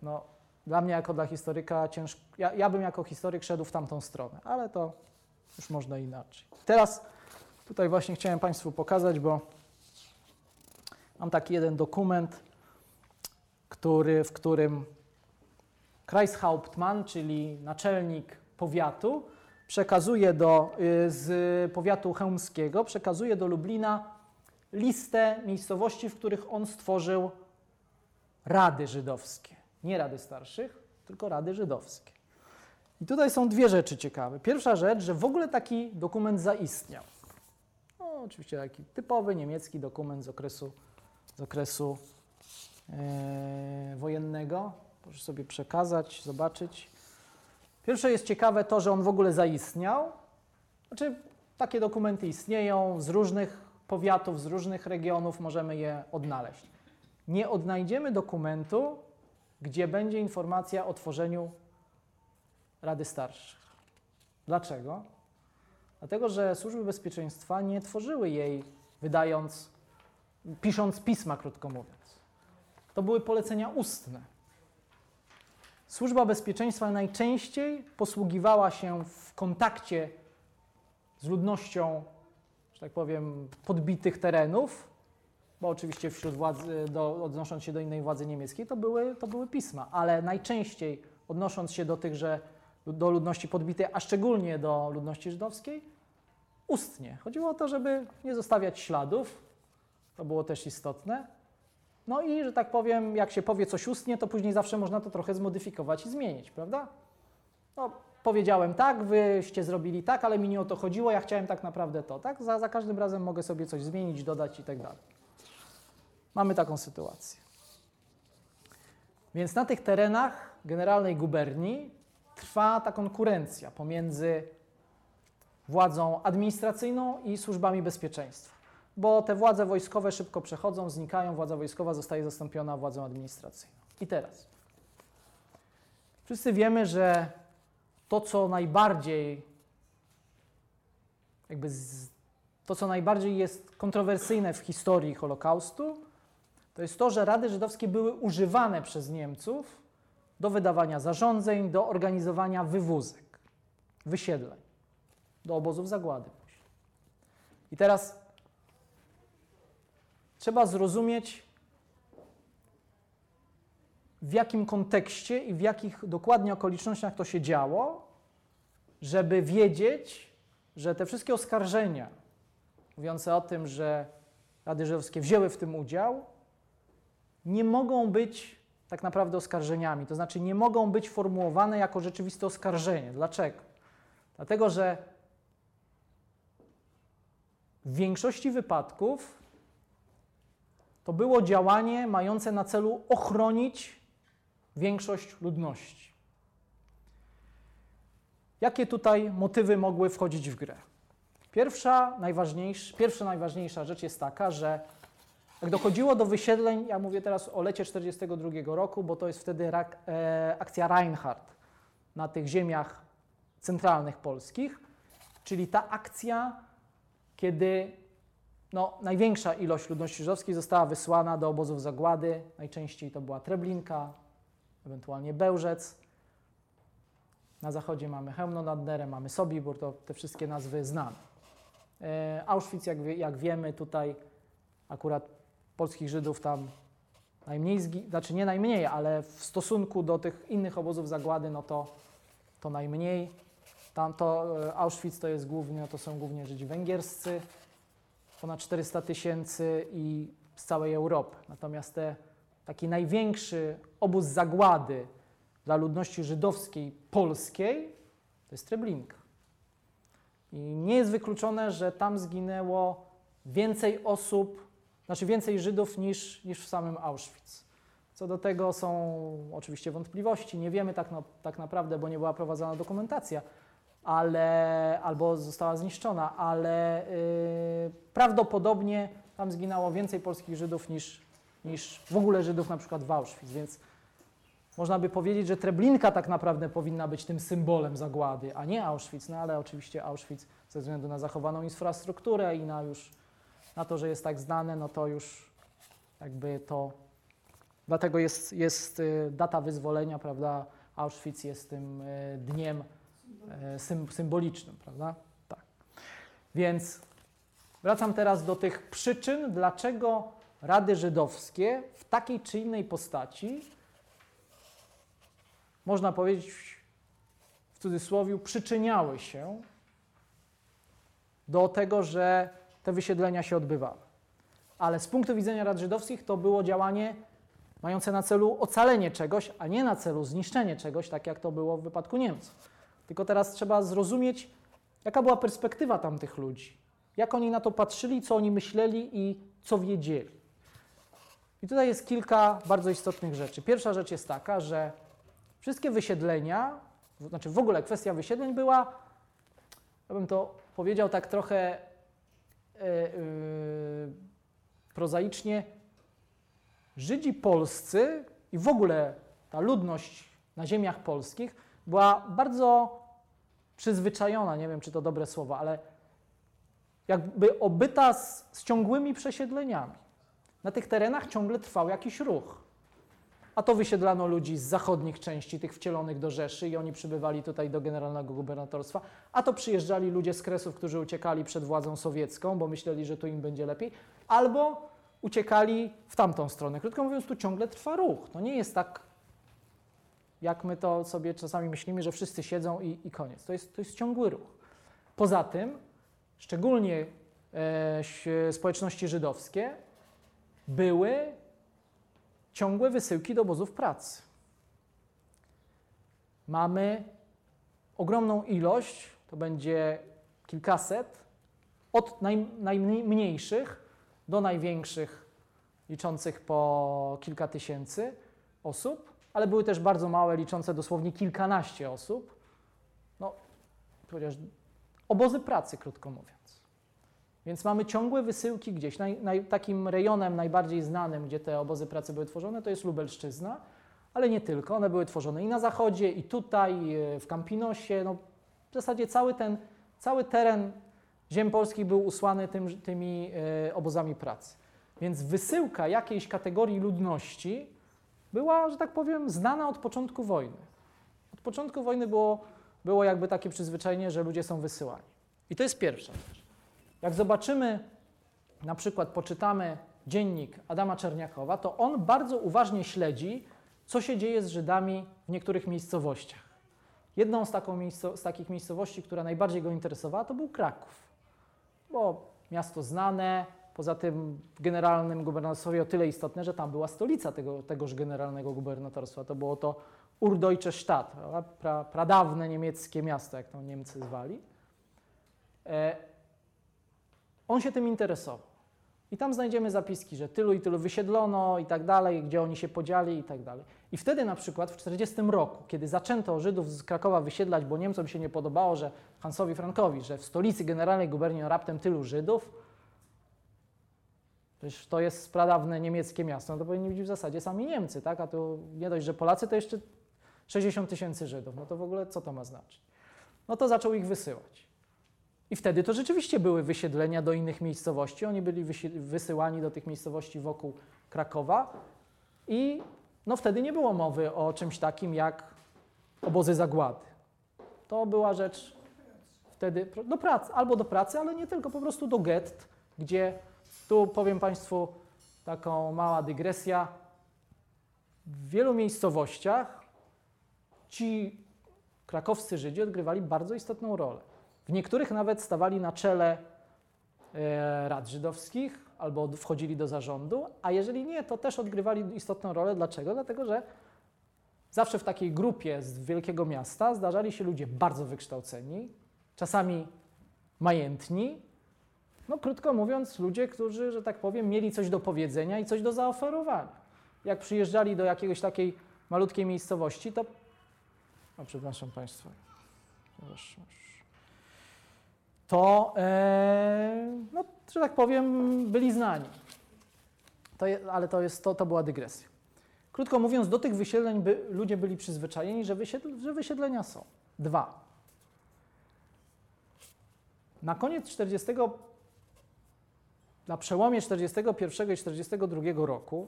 no, dla mnie jako dla historyka ciężko, ja, ja bym jako historyk szedł w tamtą stronę, ale to już można inaczej. Teraz tutaj właśnie chciałem Państwu pokazać, bo Mam taki jeden dokument, który, w którym Kreishauptmann, czyli naczelnik powiatu, przekazuje do, y, z powiatu chełmskiego, przekazuje do Lublina listę miejscowości, w których on stworzył rady żydowskie. Nie rady starszych, tylko rady żydowskie. I tutaj są dwie rzeczy ciekawe. Pierwsza rzecz, że w ogóle taki dokument zaistniał. No, oczywiście taki typowy niemiecki dokument z okresu z okresu e, wojennego. Proszę sobie przekazać, zobaczyć. Pierwsze jest ciekawe to, że on w ogóle zaistniał. Znaczy, takie dokumenty istnieją z różnych powiatów, z różnych regionów, możemy je odnaleźć. Nie odnajdziemy dokumentu, gdzie będzie informacja o tworzeniu Rady Starszych. Dlaczego? Dlatego, że służby bezpieczeństwa nie tworzyły jej, wydając pisząc pisma, krótko mówiąc. To były polecenia ustne. Służba bezpieczeństwa najczęściej posługiwała się w kontakcie z ludnością, że tak powiem, podbitych terenów, bo oczywiście wśród władzy, do, odnosząc się do innej władzy niemieckiej, to były, to były pisma, ale najczęściej odnosząc się do tychże, do ludności podbitej, a szczególnie do ludności żydowskiej, ustnie. Chodziło o to, żeby nie zostawiać śladów, to było też istotne. No i, że tak powiem, jak się powie coś ustnie, to później zawsze można to trochę zmodyfikować i zmienić, prawda? No, powiedziałem tak, wyście zrobili tak, ale mi nie o to chodziło, ja chciałem tak naprawdę to, tak? Za, za każdym razem mogę sobie coś zmienić, dodać i tak dalej. Mamy taką sytuację. Więc na tych terenach generalnej guberni trwa ta konkurencja pomiędzy władzą administracyjną i służbami bezpieczeństwa bo te władze wojskowe szybko przechodzą, znikają, władza wojskowa zostaje zastąpiona władzą administracyjną. I teraz. Wszyscy wiemy, że to, co najbardziej jakby z, to, co najbardziej jest kontrowersyjne w historii Holokaustu, to jest to, że rady żydowskie były używane przez Niemców do wydawania zarządzeń, do organizowania wywózek, wysiedleń, do obozów zagłady. I teraz trzeba zrozumieć, w jakim kontekście i w jakich dokładnie okolicznościach to się działo, żeby wiedzieć, że te wszystkie oskarżenia mówiące o tym, że Rady Żydowskie wzięły w tym udział, nie mogą być tak naprawdę oskarżeniami. To znaczy nie mogą być formułowane jako rzeczywiste oskarżenie. Dlaczego? Dlatego, że w większości wypadków to było działanie mające na celu ochronić większość ludności. Jakie tutaj motywy mogły wchodzić w grę? Pierwsza najważniejsza, pierwsza najważniejsza rzecz jest taka, że jak dochodziło do wysiedleń, ja mówię teraz o lecie 1942 roku, bo to jest wtedy rak, e, akcja Reinhardt na tych ziemiach centralnych polskich, czyli ta akcja, kiedy no, największa ilość ludności żydowskiej została wysłana do obozów zagłady, najczęściej to była Treblinka, ewentualnie Bełżec. Na zachodzie mamy Chełmno nad Nerem, mamy Sobibór, to te wszystkie nazwy znamy. E, Auschwitz, jak, jak wiemy, tutaj akurat polskich Żydów tam najmniej, znaczy nie najmniej, ale w stosunku do tych innych obozów zagłady, no to, to najmniej. Tam to e, Auschwitz to jest głównie, to są głównie Żydzi węgierscy, ponad 400 tysięcy i z całej Europy. Natomiast te, taki największy obóz zagłady dla ludności żydowskiej polskiej to jest Treblinka. I nie jest wykluczone, że tam zginęło więcej osób, znaczy więcej Żydów niż, niż w samym Auschwitz. Co do tego są oczywiście wątpliwości. Nie wiemy tak, tak naprawdę, bo nie była prowadzona dokumentacja, ale, albo została zniszczona, ale yy, prawdopodobnie tam zginęło więcej polskich Żydów niż, niż w ogóle Żydów na przykład w Auschwitz, więc można by powiedzieć, że Treblinka tak naprawdę powinna być tym symbolem zagłady, a nie Auschwitz, no ale oczywiście Auschwitz ze względu na zachowaną infrastrukturę i na już na to, że jest tak znane, no to już jakby to dlatego jest, jest y, data wyzwolenia, prawda? Auschwitz jest tym y, dniem y, symbolicznym, prawda? Tak. Więc wracam teraz do tych przyczyn, dlaczego Rady Żydowskie w takiej czy innej postaci można powiedzieć w cudzysłowie, przyczyniały się do tego, że te wysiedlenia się odbywały. Ale z punktu widzenia rad żydowskich to było działanie mające na celu ocalenie czegoś, a nie na celu zniszczenie czegoś, tak jak to było w wypadku Niemców. Tylko teraz trzeba zrozumieć, jaka była perspektywa tamtych ludzi, jak oni na to patrzyli, co oni myśleli i co wiedzieli. I tutaj jest kilka bardzo istotnych rzeczy. Pierwsza rzecz jest taka, że Wszystkie wysiedlenia, znaczy w ogóle kwestia wysiedleń była, ja bym to powiedział tak trochę prozaicznie, Żydzi polscy i w ogóle ta ludność na ziemiach polskich była bardzo przyzwyczajona, nie wiem czy to dobre słowo, ale jakby obyta z, z ciągłymi przesiedleniami. Na tych terenach ciągle trwał jakiś ruch a to wysiedlano ludzi z zachodnich części, tych wcielonych do Rzeszy i oni przybywali tutaj do generalnego gubernatorstwa, a to przyjeżdżali ludzie z Kresów, którzy uciekali przed władzą sowiecką, bo myśleli, że tu im będzie lepiej, albo uciekali w tamtą stronę. Krótko mówiąc, tu ciągle trwa ruch. To nie jest tak, jak my to sobie czasami myślimy, że wszyscy siedzą i, i koniec. To jest, to jest ciągły ruch. Poza tym, szczególnie e, społeczności żydowskie były ciągłe wysyłki do obozów pracy. Mamy ogromną ilość, to będzie kilkaset, od naj, najmniejszych do największych, liczących po kilka tysięcy osób, ale były też bardzo małe, liczące dosłownie kilkanaście osób. No, chociaż obozy pracy, krótko mówiąc. Więc mamy ciągłe wysyłki gdzieś. Naj, naj, takim rejonem najbardziej znanym, gdzie te obozy pracy były tworzone, to jest Lubelszczyzna, ale nie tylko. One były tworzone i na zachodzie, i tutaj, e, w Campinosie. No, w zasadzie cały ten, cały teren ziem polskich był usłany tym, tymi e, obozami pracy. Więc wysyłka jakiejś kategorii ludności była, że tak powiem, znana od początku wojny. Od początku wojny było, było jakby takie przyzwyczajenie, że ludzie są wysyłani. I to jest pierwsza rzecz. Jak zobaczymy, na przykład poczytamy dziennik Adama Czerniakowa, to on bardzo uważnie śledzi, co się dzieje z Żydami w niektórych miejscowościach. Jedną z, z takich miejscowości, która najbardziej go interesowała, to był Kraków. Bo miasto znane, poza tym w generalnym gubernatorstwie o tyle istotne, że tam była stolica tego, tegoż generalnego gubernatorstwa. To było to Urdeutsche Stadt, pra, pradawne niemieckie miasto, jak to Niemcy zwali. E, on się tym interesował. I tam znajdziemy zapiski, że tylu i tylu wysiedlono i tak dalej, gdzie oni się podzieli i tak dalej. I wtedy na przykład w 1940 roku, kiedy zaczęto Żydów z Krakowa wysiedlać, bo Niemcom się nie podobało, że Hansowi Frankowi, że w stolicy generalnej guberni raptem tylu Żydów, Przecież to jest pradawne niemieckie miasto, no to powinni być w zasadzie sami Niemcy, tak? A to nie dość, że Polacy, to jeszcze 60 tysięcy Żydów. No to w ogóle co to ma znaczyć? No to zaczął ich wysyłać. I wtedy to rzeczywiście były wysiedlenia do innych miejscowości. Oni byli wysyłani do tych miejscowości wokół Krakowa i no wtedy nie było mowy o czymś takim jak obozy zagłady. To była rzecz wtedy do pracy, albo do pracy, ale nie tylko, po prostu do gett, gdzie tu powiem Państwu taką mała dygresja. W wielu miejscowościach ci krakowscy Żydzi odgrywali bardzo istotną rolę. W niektórych nawet stawali na czele e, rad żydowskich albo wchodzili do zarządu, a jeżeli nie, to też odgrywali istotną rolę. Dlaczego? Dlatego, że zawsze w takiej grupie z wielkiego miasta zdarzali się ludzie bardzo wykształceni, czasami majętni, no krótko mówiąc, ludzie, którzy, że tak powiem, mieli coś do powiedzenia i coś do zaoferowania. Jak przyjeżdżali do jakiejś takiej malutkiej miejscowości, to. O, przepraszam Państwa. To, e, no, że tak powiem, byli znani. To je, ale to, jest, to, to była dygresja. Krótko mówiąc, do tych wysiedleń by, ludzie byli przyzwyczajeni, że, wysiedl, że wysiedlenia są. Dwa. Na koniec 40 na przełomie 41 i 42 roku,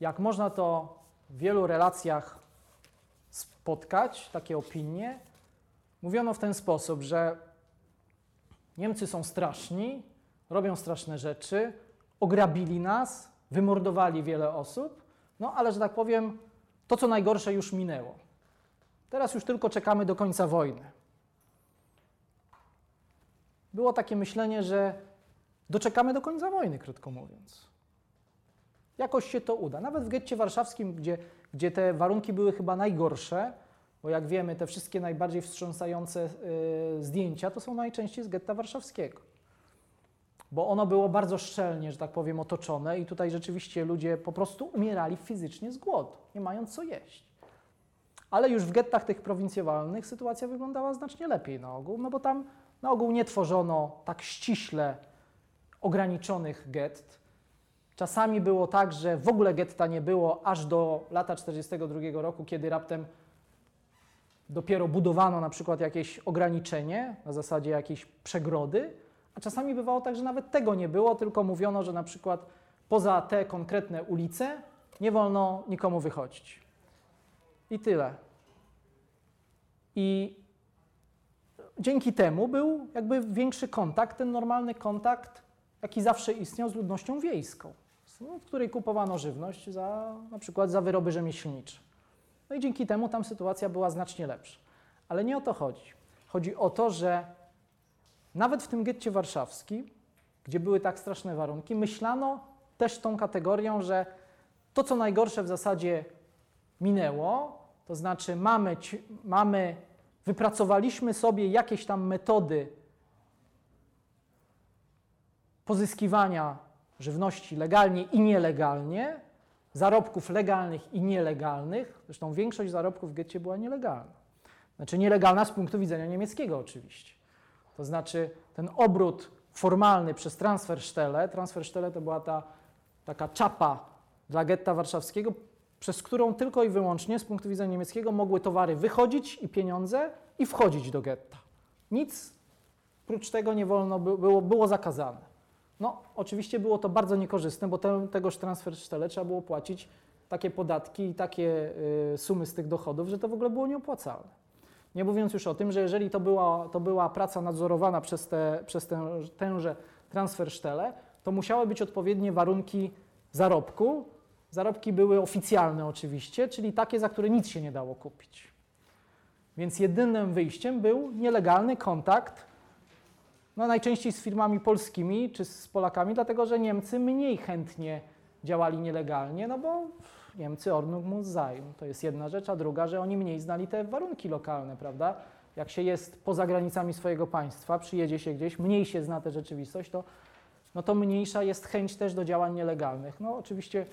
jak można to w wielu relacjach spotkać, takie opinie, mówiono w ten sposób, że Niemcy są straszni, robią straszne rzeczy, ograbili nas, wymordowali wiele osób, no ale że tak powiem, to co najgorsze już minęło. Teraz już tylko czekamy do końca wojny. Było takie myślenie, że doczekamy do końca wojny, krótko mówiąc. Jakoś się to uda. Nawet w getcie warszawskim, gdzie, gdzie te warunki były chyba najgorsze, bo jak wiemy, te wszystkie najbardziej wstrząsające y, zdjęcia to są najczęściej z getta warszawskiego. Bo ono było bardzo szczelnie, że tak powiem, otoczone i tutaj rzeczywiście ludzie po prostu umierali fizycznie z głodu, nie mając co jeść. Ale już w gettach tych prowincjonalnych sytuacja wyglądała znacznie lepiej na ogół, no bo tam na ogół nie tworzono tak ściśle ograniczonych gett. Czasami było tak, że w ogóle getta nie było aż do lata 1942 roku, kiedy raptem dopiero budowano na przykład jakieś ograniczenie na zasadzie jakiejś przegrody, a czasami bywało tak, że nawet tego nie było, tylko mówiono, że na przykład poza te konkretne ulice nie wolno nikomu wychodzić. I tyle. I dzięki temu był jakby większy kontakt, ten normalny kontakt jaki zawsze istniał z ludnością wiejską, w której kupowano żywność za, na przykład za wyroby rzemieślnicze. No i dzięki temu tam sytuacja była znacznie lepsza. Ale nie o to chodzi. Chodzi o to, że nawet w tym getcie warszawskim, gdzie były tak straszne warunki, myślano też tą kategorią, że to, co najgorsze w zasadzie minęło, to znaczy mamy, mamy wypracowaliśmy sobie jakieś tam metody pozyskiwania żywności legalnie i nielegalnie, zarobków legalnych i nielegalnych. Zresztą większość zarobków w getcie była nielegalna. Znaczy nielegalna z punktu widzenia niemieckiego oczywiście. To znaczy ten obrót formalny przez transfer Transferstelle to była ta taka czapa dla getta warszawskiego, przez którą tylko i wyłącznie z punktu widzenia niemieckiego mogły towary wychodzić i pieniądze i wchodzić do getta. Nic prócz tego nie wolno było, było zakazane. No, oczywiście było to bardzo niekorzystne, bo te, tegoż transfersztele trzeba było płacić takie podatki i takie y, sumy z tych dochodów, że to w ogóle było nieopłacalne. Nie mówiąc już o tym, że jeżeli to była, to była praca nadzorowana przez, te, przez tę, tęże transfersztele, to musiały być odpowiednie warunki zarobku. Zarobki były oficjalne oczywiście, czyli takie, za które nic się nie dało kupić. Więc jedynym wyjściem był nielegalny kontakt, no najczęściej z firmami polskimi czy z Polakami, dlatego że Niemcy mniej chętnie działali nielegalnie, no bo Niemcy Ordnung muss sein. To jest jedna rzecz, a druga, że oni mniej znali te warunki lokalne, prawda? Jak się jest poza granicami swojego państwa, przyjedzie się gdzieś, mniej się zna tę rzeczywistość, to, no to mniejsza jest chęć też do działań nielegalnych. No oczywiście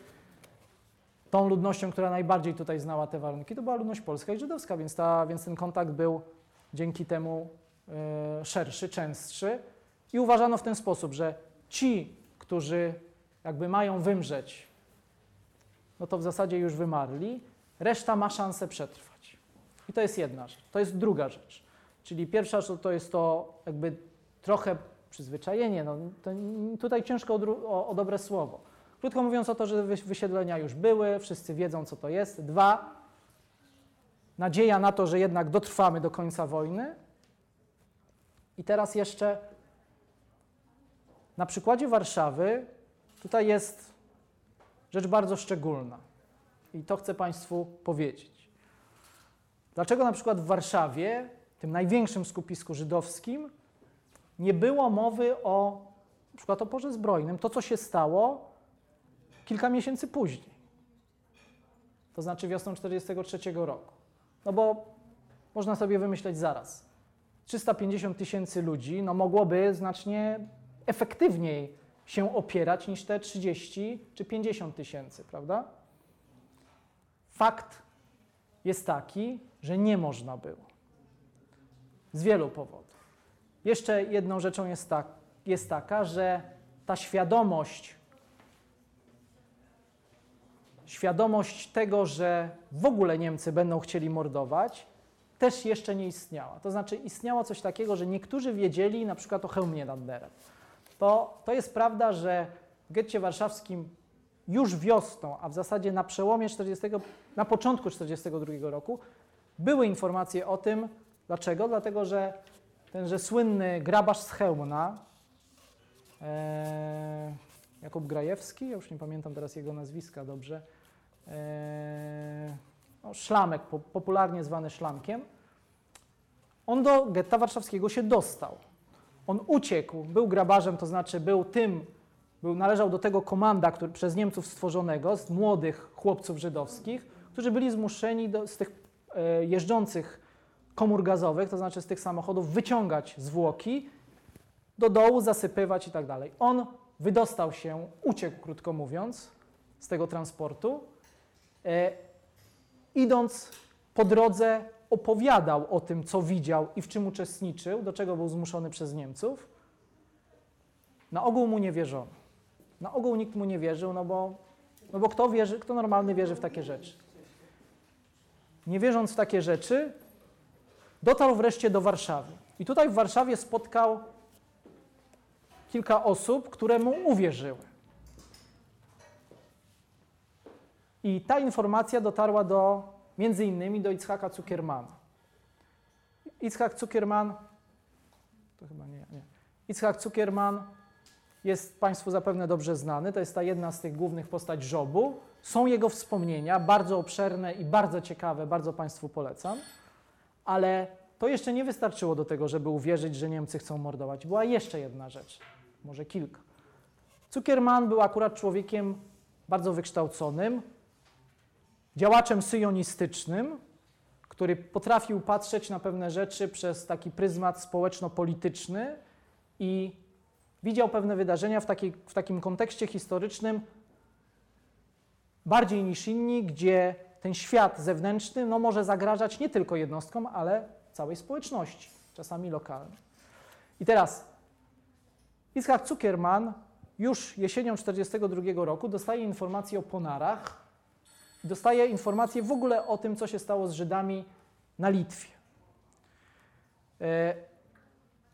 tą ludnością, która najbardziej tutaj znała te warunki, to była ludność polska i żydowska, więc, ta, więc ten kontakt był dzięki temu szerszy, częstszy. I uważano w ten sposób, że ci, którzy jakby mają wymrzeć no to w zasadzie już wymarli, reszta ma szansę przetrwać. I to jest jedna rzecz. To jest druga rzecz. Czyli pierwsza rzecz to jest to jakby trochę przyzwyczajenie. No, tutaj ciężko o, o, o, dobre słowo. Krótko mówiąc o to, że wysiedlenia już były, wszyscy wiedzą, co to jest. Dwa, nadzieja na to, że jednak dotrwamy do końca wojny. I teraz jeszcze na przykładzie Warszawy tutaj jest rzecz bardzo szczególna. I to chcę Państwu powiedzieć. Dlaczego na przykład w Warszawie, tym największym skupisku żydowskim, nie było mowy o na przykład oporze zbrojnym, to co się stało kilka miesięcy później. To znaczy wiosną 1943 roku. No bo można sobie wymyśleć zaraz. 350 tysięcy ludzi no mogłoby znacznie efektywniej się opierać niż te 30 czy 50 tysięcy, prawda? Fakt jest taki, że nie można było. Z wielu powodów. Jeszcze jedną rzeczą jest, tak, jest taka, że ta świadomość, świadomość tego, że w ogóle Niemcy będą chcieli mordować, też jeszcze nie istniała. To znaczy istniało coś takiego, że niektórzy wiedzieli na przykład o hełmie Landerem to, to jest prawda, że w getcie warszawskim już wiosną, a w zasadzie na przełomie 40, na początku 1942 roku były informacje o tym. Dlaczego? Dlatego, że tenże słynny grabarz z Chełmna, e, Jakub Grajewski, ja już nie pamiętam teraz jego nazwiska dobrze, e, no, Szlamek, po, popularnie zwany Szlamkiem, on do getta warszawskiego się dostał. On uciekł, był grabarzem, to znaczy był tym, był, należał do tego komanda który, przez Niemców stworzonego, z młodych chłopców żydowskich, którzy byli zmuszeni do, z tych e, jeżdżących komór gazowych, to znaczy z tych samochodów, wyciągać zwłoki do dołu, zasypywać i tak dalej. On wydostał się, uciekł, krótko mówiąc, z tego transportu. E, idąc po drodze, opowiadał o tym, co widział i w czym uczestniczył, do czego był zmuszony przez Niemców, na ogół mu nie wierzono. Na ogół nikt mu nie wierzył, no bo, no bo kto, wierzy, kto normalny wierzy w takie rzeczy? Nie wierząc w takie rzeczy, dotarł wreszcie do Warszawy. I tutaj w Warszawie spotkał kilka osób, które mu uwierzyły. I ta informacja dotarła do między innymi do Itzhaka Zuckermana. Itzhak Zuckerman, to chyba nie, nie. Itzhak Zuckerman jest Państwu zapewne dobrze znany, to jest ta jedna z tych głównych postać Żobu. Są jego wspomnienia, bardzo obszerne i bardzo ciekawe, bardzo Państwu polecam, ale to jeszcze nie wystarczyło do tego, żeby uwierzyć, że Niemcy chcą mordować. Była jeszcze jedna rzecz, może kilka. Zuckerman był akurat człowiekiem bardzo wykształconym, działaczem syjonistycznym, który potrafił patrzeć na pewne rzeczy przez taki pryzmat społeczno-polityczny i widział pewne wydarzenia w, takiej, w takim kontekście historycznym bardziej niż inni, gdzie ten świat zewnętrzny no, może zagrażać nie tylko jednostkom, ale całej społeczności, czasami lokalnej. I teraz Iskak Zuckerman już jesienią 1942 roku dostaje informację o Ponarach, dostaje informacje w ogóle o tym, co się stało z Żydami na Litwie. E,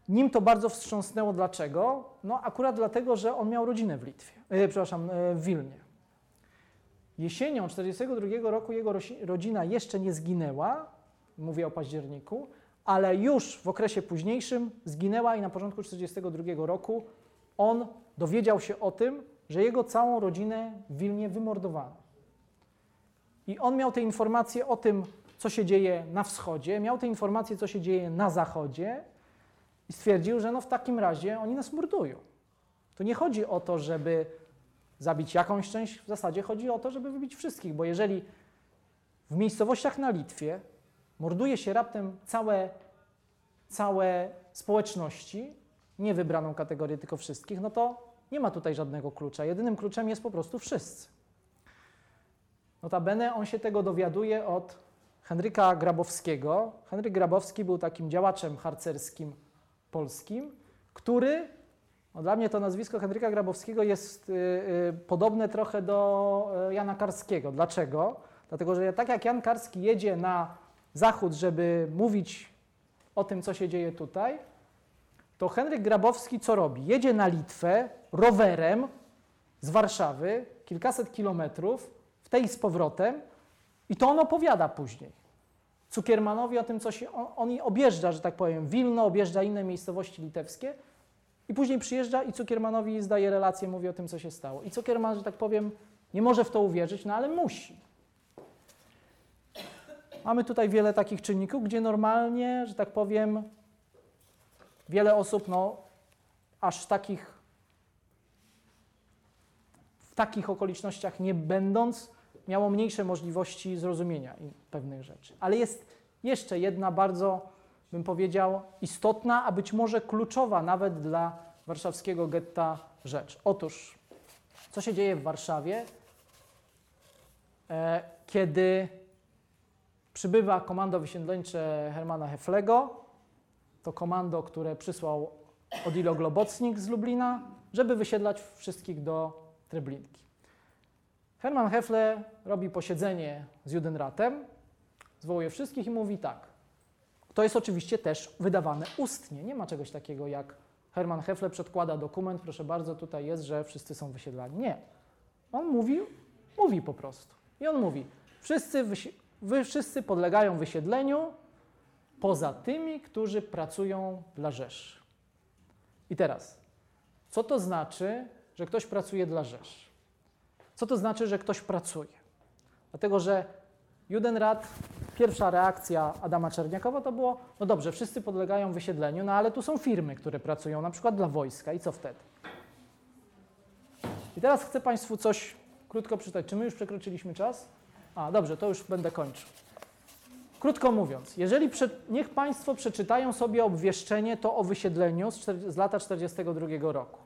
nim to bardzo wstrząsnęło. Dlaczego? No akurat dlatego, że on miał rodzinę w Litwie, e, przepraszam, e, w Wilnie. Jesienią 1942 roku jego rodzina jeszcze nie zginęła, mówię o październiku, ale już w okresie późniejszym zginęła i na początku 1942 roku on dowiedział się o tym, że jego całą rodzinę w Wilnie wymordowano. I on miał te informacje o tym, co się dzieje na wschodzie, miał te informacje, co się dzieje na zachodzie i stwierdził, że no w takim razie oni nas mordują. To nie chodzi o to, żeby zabić jakąś część, w zasadzie chodzi o to, żeby wybić wszystkich, bo jeżeli w miejscowościach na Litwie morduje się raptem całe, całe społeczności, nie wybraną kategorię, tylko wszystkich, no to nie ma tutaj żadnego klucza. Jedynym kluczem jest po prostu wszyscy. Notabene on się tego dowiaduje od Henryka Grabowskiego. Henryk Grabowski był takim działaczem harcerskim polskim, który, no dla mnie to nazwisko Henryka Grabowskiego jest y, y, podobne trochę do y, Jana Karskiego. Dlaczego? Dlatego, że tak jak Jan Karski jedzie na zachód, żeby mówić o tym, co się dzieje tutaj, to Henryk Grabowski co robi? Jedzie na Litwę rowerem z Warszawy, kilkaset kilometrów, tej z powrotem, i to on opowiada później. Cukiermanowi o tym, co się. On, on objeżdża, że tak powiem, Wilno, objeżdża inne miejscowości litewskie i później przyjeżdża i Cukiermanowi zdaje relację, mówi o tym, co się stało. I Cukierman, że tak powiem, nie może w to uwierzyć, no ale musi. Mamy tutaj wiele takich czynników, gdzie normalnie, że tak powiem, wiele osób, no, aż takich, w takich okolicznościach nie będąc, miało mniejsze możliwości zrozumienia pewnych rzeczy. Ale jest jeszcze jedna bardzo, bym powiedział, istotna, a być może kluczowa nawet dla warszawskiego getta rzecz. Otóż, co się dzieje w Warszawie, e, kiedy przybywa komando wysiedleńcze Hermana Heflego, to komando, które przysłał Odilo Globocnik z Lublina, żeby wysiedlać wszystkich do Treblinki. Hermann Hefle robi posiedzenie z Judenratem, zwołuje wszystkich i mówi tak. To jest oczywiście też wydawane ustnie. Nie ma czegoś takiego jak Hermann Hefle przedkłada dokument, proszę bardzo, tutaj jest, że wszyscy są wysiedlani. Nie. On mówi, mówi po prostu. I on mówi, wszyscy, wy wszyscy podlegają wysiedleniu poza tymi, którzy pracują dla Rzeszy. I teraz, co to znaczy, że ktoś pracuje dla Rzeszy? Co to znaczy, że ktoś pracuje? Dlatego, że Judenrat, pierwsza reakcja Adama Czerniakowa to było, no dobrze, wszyscy podlegają wysiedleniu, no ale tu są firmy, które pracują na przykład dla wojska i co wtedy? I teraz chcę Państwu coś krótko przeczytać. Czy my już przekroczyliśmy czas? A, dobrze, to już będę kończył. Krótko mówiąc, jeżeli prze, niech Państwo przeczytają sobie obwieszczenie to o wysiedleniu z, z lata 1942 roku.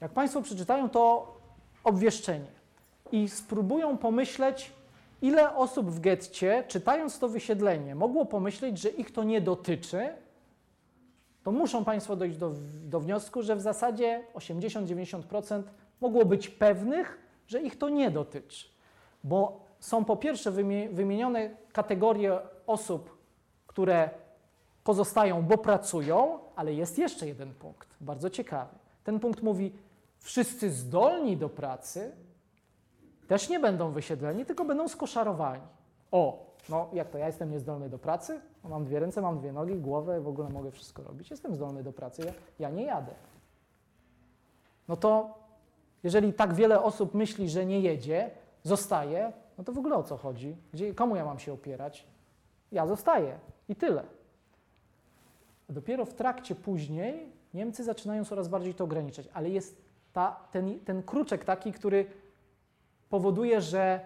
Jak Państwo przeczytają to obwieszczenie i spróbują pomyśleć, ile osób w getcie, czytając to wysiedlenie, mogło pomyśleć, że ich to nie dotyczy, to muszą Państwo dojść do, do wniosku, że w zasadzie 80-90% mogło być pewnych, że ich to nie dotyczy. Bo są po pierwsze wymienione kategorie osób, które pozostają, bo pracują, ale jest jeszcze jeden punkt, bardzo ciekawy. Ten punkt mówi, wszyscy zdolni do pracy też nie będą wysiedleni, tylko będą skoszarowani. O, no jak to, ja jestem niezdolny do pracy, mam dwie ręce, mam dwie nogi, głowę, w ogóle mogę wszystko robić, jestem zdolny do pracy, ja, ja nie jadę. No to jeżeli tak wiele osób myśli, że nie jedzie, zostaje, no to w ogóle o co chodzi? Gdzie, komu ja mam się opierać? Ja zostaję i tyle. A dopiero w trakcie później Niemcy zaczynają coraz bardziej to ograniczać, ale jest ta, ten, ten kruczek taki, który powoduje, że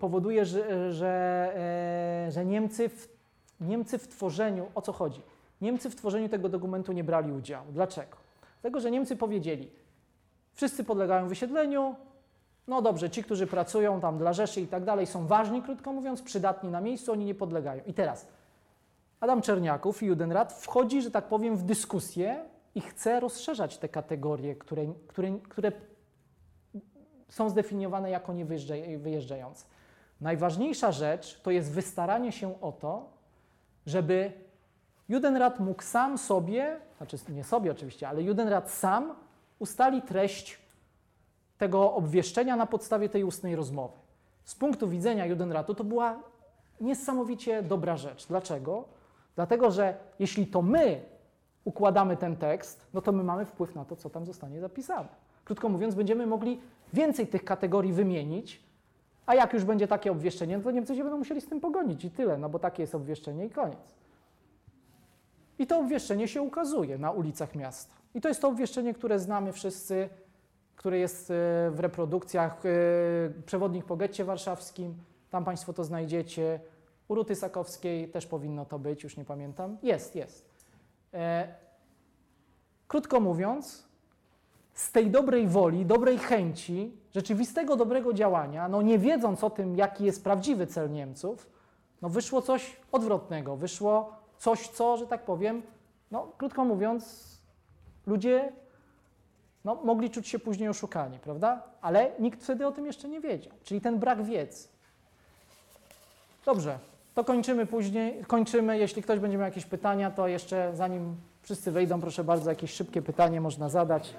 powoduje, że, że, e, że Niemcy, w, Niemcy w tworzeniu, o co chodzi? Niemcy w tworzeniu tego dokumentu nie brali udziału. Dlaczego? Dlatego, że Niemcy powiedzieli, wszyscy podlegają wysiedleniu, no dobrze, ci, którzy pracują tam dla Rzeszy i tak dalej, są ważni, krótko mówiąc, przydatni na miejscu, oni nie podlegają. I teraz Adam Czerniaków i Judenrat wchodzi, że tak powiem, w dyskusję i chce rozszerzać te kategorie, które, które, które są zdefiniowane jako niewyjeżdżające. Najważniejsza rzecz to jest wystaranie się o to, żeby Judenrat mógł sam sobie, znaczy nie sobie oczywiście, ale Judenrat sam ustali treść tego obwieszczenia na podstawie tej ustnej rozmowy. Z punktu widzenia Judenratu to była niesamowicie dobra rzecz. Dlaczego? Dlatego, że jeśli to my układamy ten tekst, no to my mamy wpływ na to, co tam zostanie zapisane. Krótko mówiąc, będziemy mogli więcej tych kategorii wymienić, a jak już będzie takie obwieszczenie, no to Niemcy się będą musieli z tym pogonić i tyle, no bo takie jest obwieszczenie i koniec. I to obwieszczenie się ukazuje na ulicach miasta. I to jest to obwieszczenie, które znamy wszyscy, które jest e, w reprodukcjach, e, przewodnik po getcie warszawskim, tam Państwo to znajdziecie. U Ruty Sakowskiej też powinno to być, już nie pamiętam. Jest, jest. E, krótko mówiąc, z tej dobrej woli, dobrej chęci, rzeczywistego dobrego działania, no nie wiedząc o tym, jaki jest prawdziwy cel Niemców, no wyszło coś odwrotnego, wyszło coś, co, że tak powiem, no krótko mówiąc, ludzie no, mogli czuć się później oszukani, prawda? Ale nikt wtedy o tym jeszcze nie wiedział, czyli ten brak wiedzy. Dobrze, to kończymy później, kończymy. Jeśli ktoś będzie miał jakieś pytania, to jeszcze zanim wszyscy wejdą, proszę bardzo, jakieś szybkie pytanie można zadać.